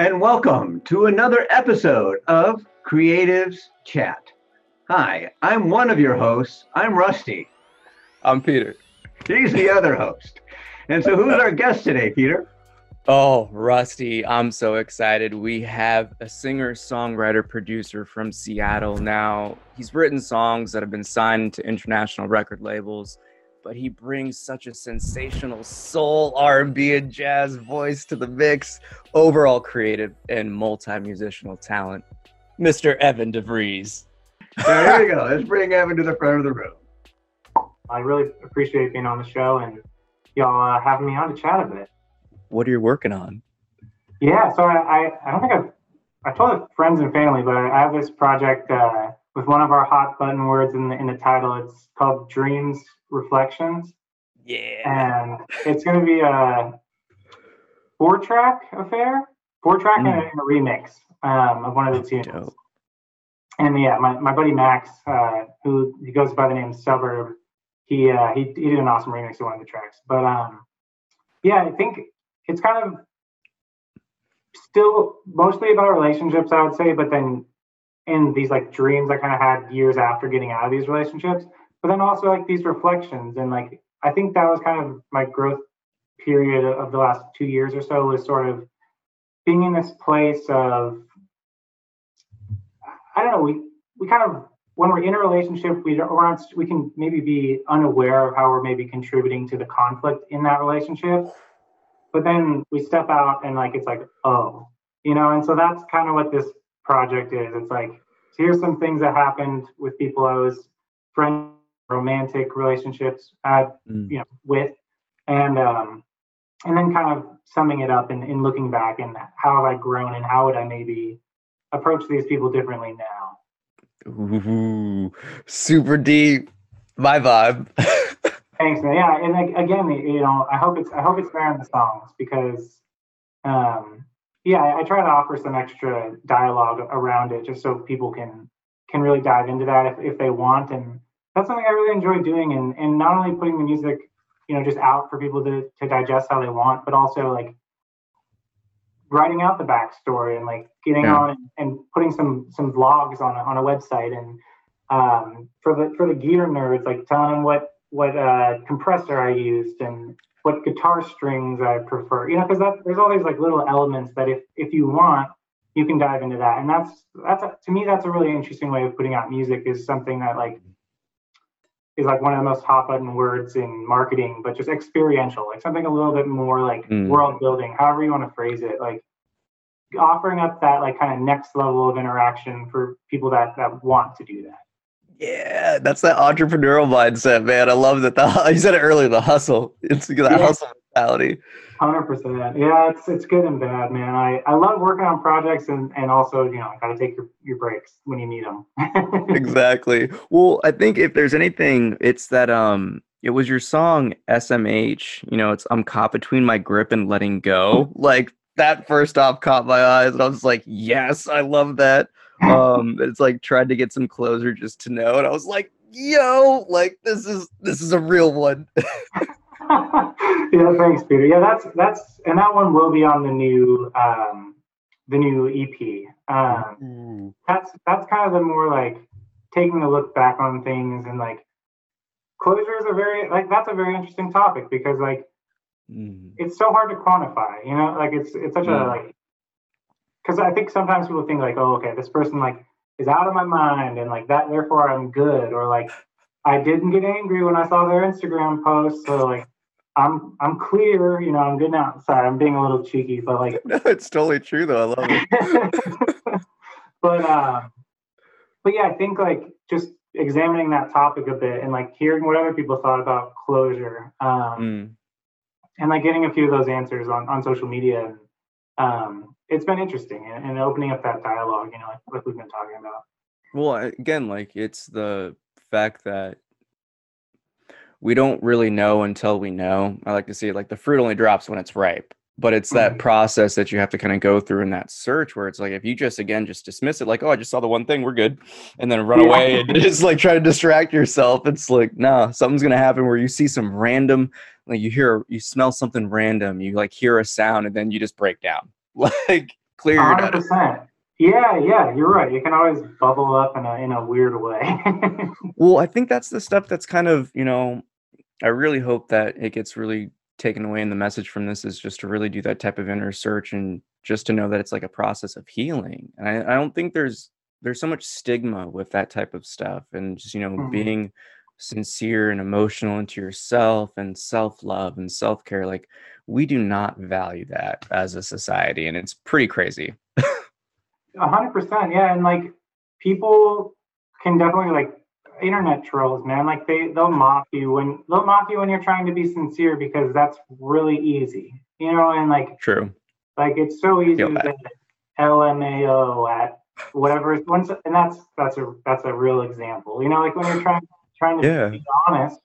and welcome to another episode of Creatives Chat. Hi, I'm one of your hosts. I'm Rusty. I'm Peter. He's the other host. And so, who's our guest today, Peter? Oh, Rusty, I'm so excited. We have a singer, songwriter, producer from Seattle now. He's written songs that have been signed to international record labels, but he brings such a sensational soul, R&B, and jazz voice to the mix. Overall creative and multi-musical talent, Mr. Evan DeVries. There we go. Let's bring Evan to the front of the room. I really appreciate being on the show and y'all uh, having me on to chat a bit. What are you working on? Yeah, so I, I, I don't think I've I told friends and family, but I have this project uh, with one of our hot button words in the in the title. It's called Dreams Reflections. Yeah. And it's going to be a four track affair, four track mm. and, a, and, a, remix um, of one of the tunes. Dope. And yeah, my, my buddy Max, uh, who he goes by the name Suburb, he, uh, he he did an awesome remix of one of the tracks. But um, yeah, I think it's kind of still mostly about relationships, I would say, but then in these like dreams I kind of had years after getting out of these relationships, but then also like these reflections and like I think that was kind of my growth period of the last two years or so was sort of being in this place of I don't know we we kind of when we're in a relationship we don't we're we can maybe be unaware of how we're maybe contributing to the conflict in that relationship. But then we step out and like it's like oh you know and so that's kind of what this project is. It's like here's some things that happened with people i was friend romantic relationships had mm. you know with and um and then kind of summing it up and, and looking back and how have i grown and how would i maybe approach these people differently now Ooh, super deep my vibe Thanks, man. Yeah, and like, again, you know, I hope it's I hope it's there in the songs because, um, yeah, I, I try to offer some extra dialogue around it just so people can can really dive into that if, if they want, and that's something I really enjoy doing. And and not only putting the music, you know, just out for people to to digest how they want, but also like writing out the backstory and like getting yeah. on and, and, putting some some vlogs on a, on a website and um, for the for the gear nerds, like telling them what what uh, compressor I used and what guitar strings I prefer. You know, because that there's all these like little elements that if if you want, you can dive into that. And that's that's a, to me that's a really interesting way of putting out music is something that like is like one of the most hot button words in marketing, but just experiential, like something a little bit more like mm. world building, however you want to phrase it, like offering up that like kind of next level of interaction for people that that want to do that. Yeah, that's that entrepreneurial mindset, man. I love that. The, you said it earlier, the hustle. It's the yeah. hustle mentality. Hundred percent. Yeah, it's it's good and bad, man. I, I love working on projects and and also you know I got to take your, your breaks when you need them. exactly. Well, I think if there's anything, it's that um, it was your song SMH. You know, it's I'm caught between my grip and letting go. Like that first off caught my eyes, and I was like, yes, I love that um it's like tried to get some closer just to know and i was like yo like this is this is a real one yeah thanks peter yeah that's that's and that one will be on the new um the new ep um Ooh. that's that's kind of the more like taking a look back on things and like closure is a very like that's a very interesting topic because like mm. it's so hard to quantify you know like it's it's such a like because I think sometimes people think like, oh, okay, this person like is out of my mind and like that, therefore I'm good, or like I didn't get angry when I saw their Instagram post, so like I'm I'm clear, you know, I'm good now. Sorry, I'm being a little cheeky, but like no, it's totally true though. I love it. but um, but yeah, I think like just examining that topic a bit and like hearing what other people thought about closure, um, mm. and like getting a few of those answers on on social media. And, um, it's been interesting and, and opening up that dialogue, you know, like, like we've been talking about. Well, again, like it's the fact that we don't really know until we know. I like to see it like the fruit only drops when it's ripe, but it's that mm-hmm. process that you have to kind of go through in that search where it's like if you just again just dismiss it like oh I just saw the one thing we're good and then run yeah. away and just like try to distract yourself it's like no nah, something's gonna happen where you see some random like you hear you smell something random you like hear a sound and then you just break down like clear your hundred data. percent. Yeah, yeah, you're right. It can always bubble up in a in a weird way. Well, I think that's the stuff that's kind of, you know, I really hope that it gets really taken away and the message from this is just to really do that type of inner search and just to know that it's like a process of healing. And I, I don't think there's there's so much stigma with that type of stuff and just, you know, Mhm. being sincere and emotional into yourself and self-love and self-care. Like we do not value that as a society. And it's pretty crazy. A hundred percent, yeah. And like people can definitely like internet trolls, man. Like they they'll mock you when they'll mock you when you're trying to be sincere because that's really easy, you know. And like True. like it's so easy to say LMAO at whatever. Once and that's that's a that's a real example, you know. Like when you're trying trying to Yeah. be honest,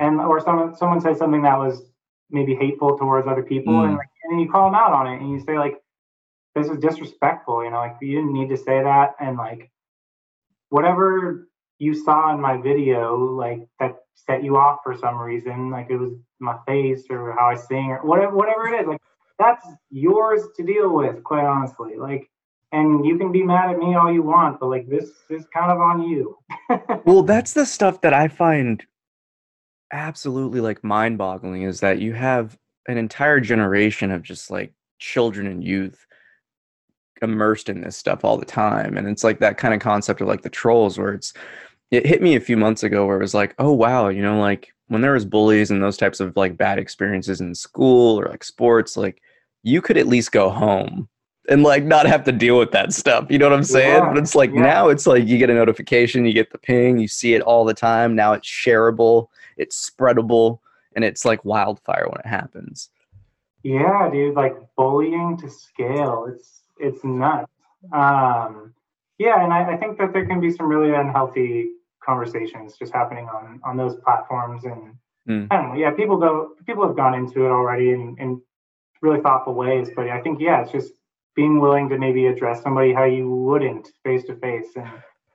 and or someone someone says something that was maybe hateful towards other people, and Mm. like and you call them out on it, and you say like this is disrespectful you know like you didn't need to say that and like whatever you saw in my video like that set you off for some reason like it was my face or how i sing or whatever whatever it is like that's yours to deal with quite honestly like and you can be mad at me all you want but like this is kind of on you. Well, that's the stuff that I find absolutely like mind boggling is that you have an entire generation of just like children and youth immersed in this stuff all the time. And it's like that kind of concept of like the trolls where it's, it hit me a few months ago where it was like, oh, wow, you know, like when there was bullies and those types of like bad experiences in school or like sports, like you could at least go home and like not have to deal with that stuff. You know what I'm saying? Yeah, but it's like yeah. now it's like you get a notification, you get the ping, you see it all the time. Now it's shareable, it's spreadable, and it's like wildfire when it happens. Yeah, dude, like bullying to scale. It's it's nuts. Um, yeah, and I, I think that there can be some really unhealthy conversations just happening on on those platforms, and Hmm. I don't know. Yeah, people go, people have gone into it already in, in really thoughtful ways, but I think yeah, it's just being willing to maybe address somebody how you wouldn't face to face, and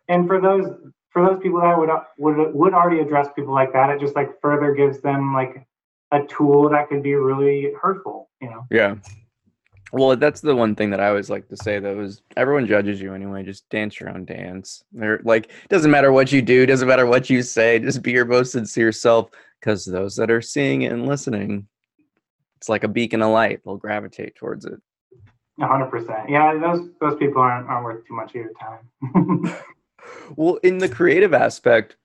and for those for those people that would would would already address people like that, it just like further gives them like a tool that could be really hurtful, you know. Yeah. Well, that's the one thing that I always like to say though is everyone judges you anyway. Just dance your own dance. They're like, doesn't matter what you do, doesn't matter what you say, just be your most sincere self. Because those that are seeing it and listening, it's like a beacon of light. They'll gravitate towards it. Hundred percent. Yeah, those those people aren't aren't worth too much of your time. Well, in the creative aspect,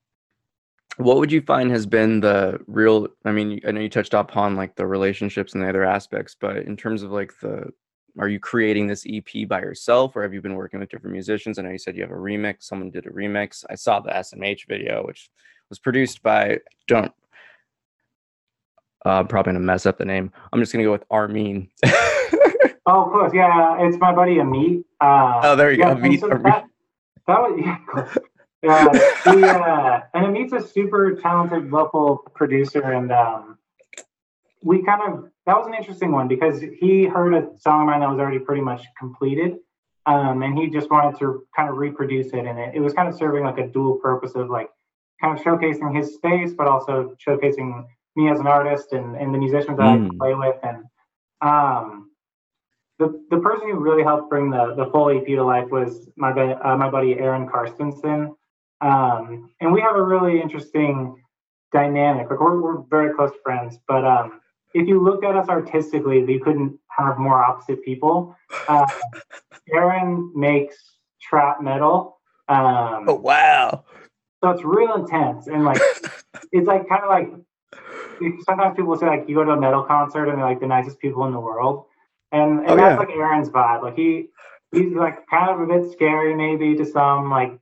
what would you find has been the real? I mean, I know you touched upon like the relationships and the other aspects, but in terms of like the, are you creating this EP by yourself, or have you been working with different musicians? I know you said you have a remix. Someone did a remix. I saw the SMH video, which was produced by don't. Uh, I'm probably gonna mess up the name. I'm just gonna go with Armin. oh, of course Yeah, it's my buddy Amit. Uh, Oh, there you go, yeah, and Amit, so that, that was yeah. Yeah, he, uh, and Amit's a super talented local producer, and um, we kind of that was an interesting one because he heard a song of mine that was already pretty much completed, um, and he just wanted to kind of reproduce it, and it, it was kind of serving like a dual purpose of like kind of showcasing his space, but also showcasing me as an artist and, and the musicians that I Mm. play with, and um, the the person who really helped bring the the full EP to life was my uh, my buddy Aaron Karstensen, um, and we have a really interesting dynamic. Like we're we're very close friends, but um, if you looked at us artistically, you couldn't have more opposite people. Uh, Aaron makes trap metal. Um, oh wow! so it's real intense and like it's like kind of like sometimes people say like you go to a metal concert and they're like the nicest people in the world and, and Oh, that's yeah. like aaron's vibe like he he's like kind of a bit scary maybe to some like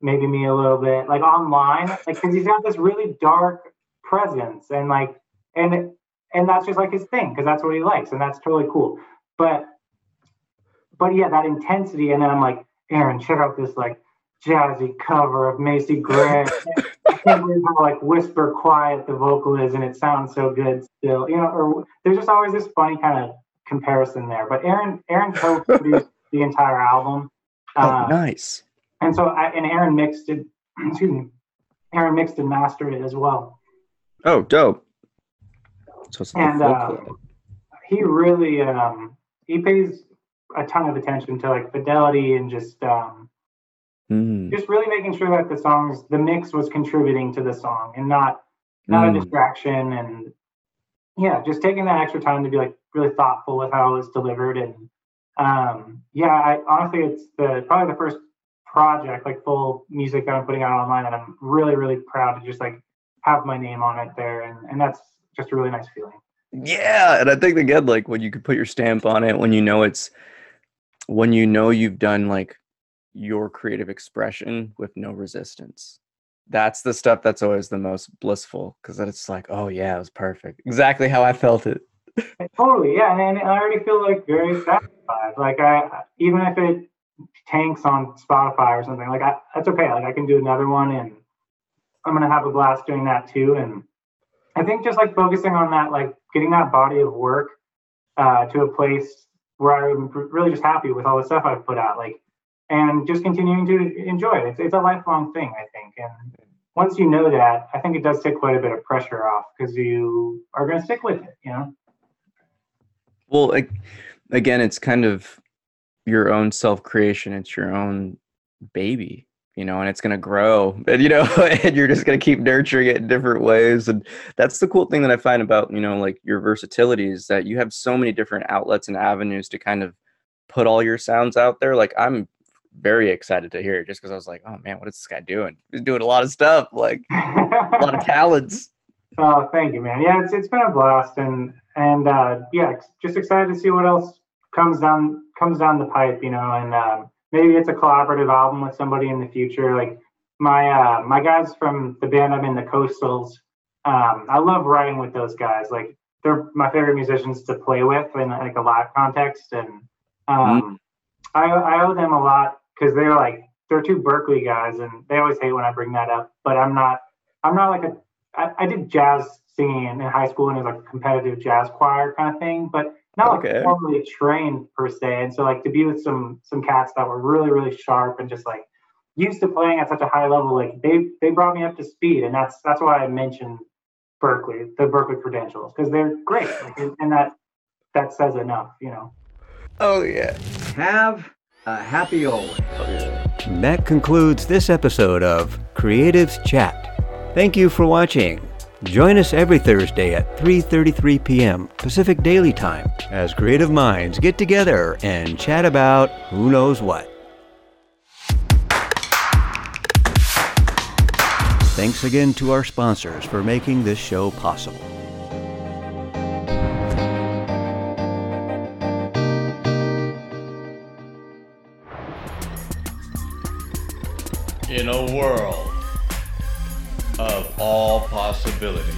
maybe me a little bit like online like because he's got this really dark presence and like and and that's just like his thing because that's what he likes and that's totally cool but but yeah that intensity and then i'm like aaron check out this like jazzy cover of macy gray I can't believe how like whisper quiet the vocal is and it sounds so good still. You know, or there's just always this funny kind of comparison there. But Aaron Aaron co-produced the entire album. Oh, Uh, nice. And so I, and Aaron mixed it excuse me. Aaron mixed and mastered it as well. Oh, dope. So it's And, uh. He really um he pays a ton of attention to like fidelity and just um, Mm. just really making sure that the songs the mix was contributing to the song and not not Mm. a distraction and yeah just taking that extra time to be like really thoughtful with how it was delivered and um yeah i honestly it's the probably the first project like full music that i'm putting out online and i'm really really proud to just like have my name on it there and and that's just a really nice feeling Yeah, and I think again, like when you can put your stamp on it, when you know it's, when you know you've done like your creative expression with no resistance. That's the stuff that's always the most blissful because it's like, oh yeah, it was perfect, exactly how I felt it. Totally, yeah, and, and I already feel like very satisfied. Like I, even if it tanks on Spotify or something, like I, that's okay. Like I can do another one, and I'm gonna have a blast doing that too. And I think just like focusing on that, like getting that body of work uh, to a place where I'm really just happy with all the stuff I've put out, like, and just continuing to enjoy it. It's, it's a lifelong thing, I think, and once you know that, I think it does take quite a bit of pressure off because you are going to stick with it, you know. Well, again, it's kind of your own self creation. It's your own baby, you know, and it's going to grow, and you know, and you're just going to keep nurturing it in different ways. And that's the cool thing that I find about, you know, like your versatility is that you have so many different outlets and avenues to kind of put all your sounds out there. Like, I'm very excited to hear it just because I was like, oh man, what is this guy doing? He's doing a lot of stuff, like a lot of talents. Oh, thank you, man. Yeah, it's it's been a blast, and and uh, yeah, just excited to see what else comes down comes down the pipe, you know, and um, maybe it's a collaborative album with somebody in the future. Like my uh, my guys from the band I'm in, the Coastals. Um, I love writing with those guys. Like they're my favorite musicians to play with in like a live context, and um, I I owe them a lot because they're like they're two Berklee guys, and they always hate when I bring that up. But I'm not I'm not like a I, I did jazz singing in, in high school and it was like a competitive jazz choir kind of thing, but not Okay. like formally trained per se. And so like to be with some some cats that were really really sharp and just like used to playing at such a high level, like they they brought me up to speed, and that's that's why I mentioned Berklee, the Berklee credentials, because they're great, like, and and that that says enough, you know. Oh yeah. Have a happy always. That concludes this episode of Creatives Chat. Thank you for watching. Join us every Thursday at 3:33 p.m. Pacific Daily Time as creative minds get together and chat about who knows what. Thanks again to our sponsors for making this show possible. Possibility.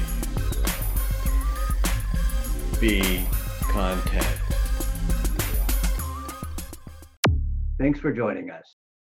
Be content. Thanks for joining us.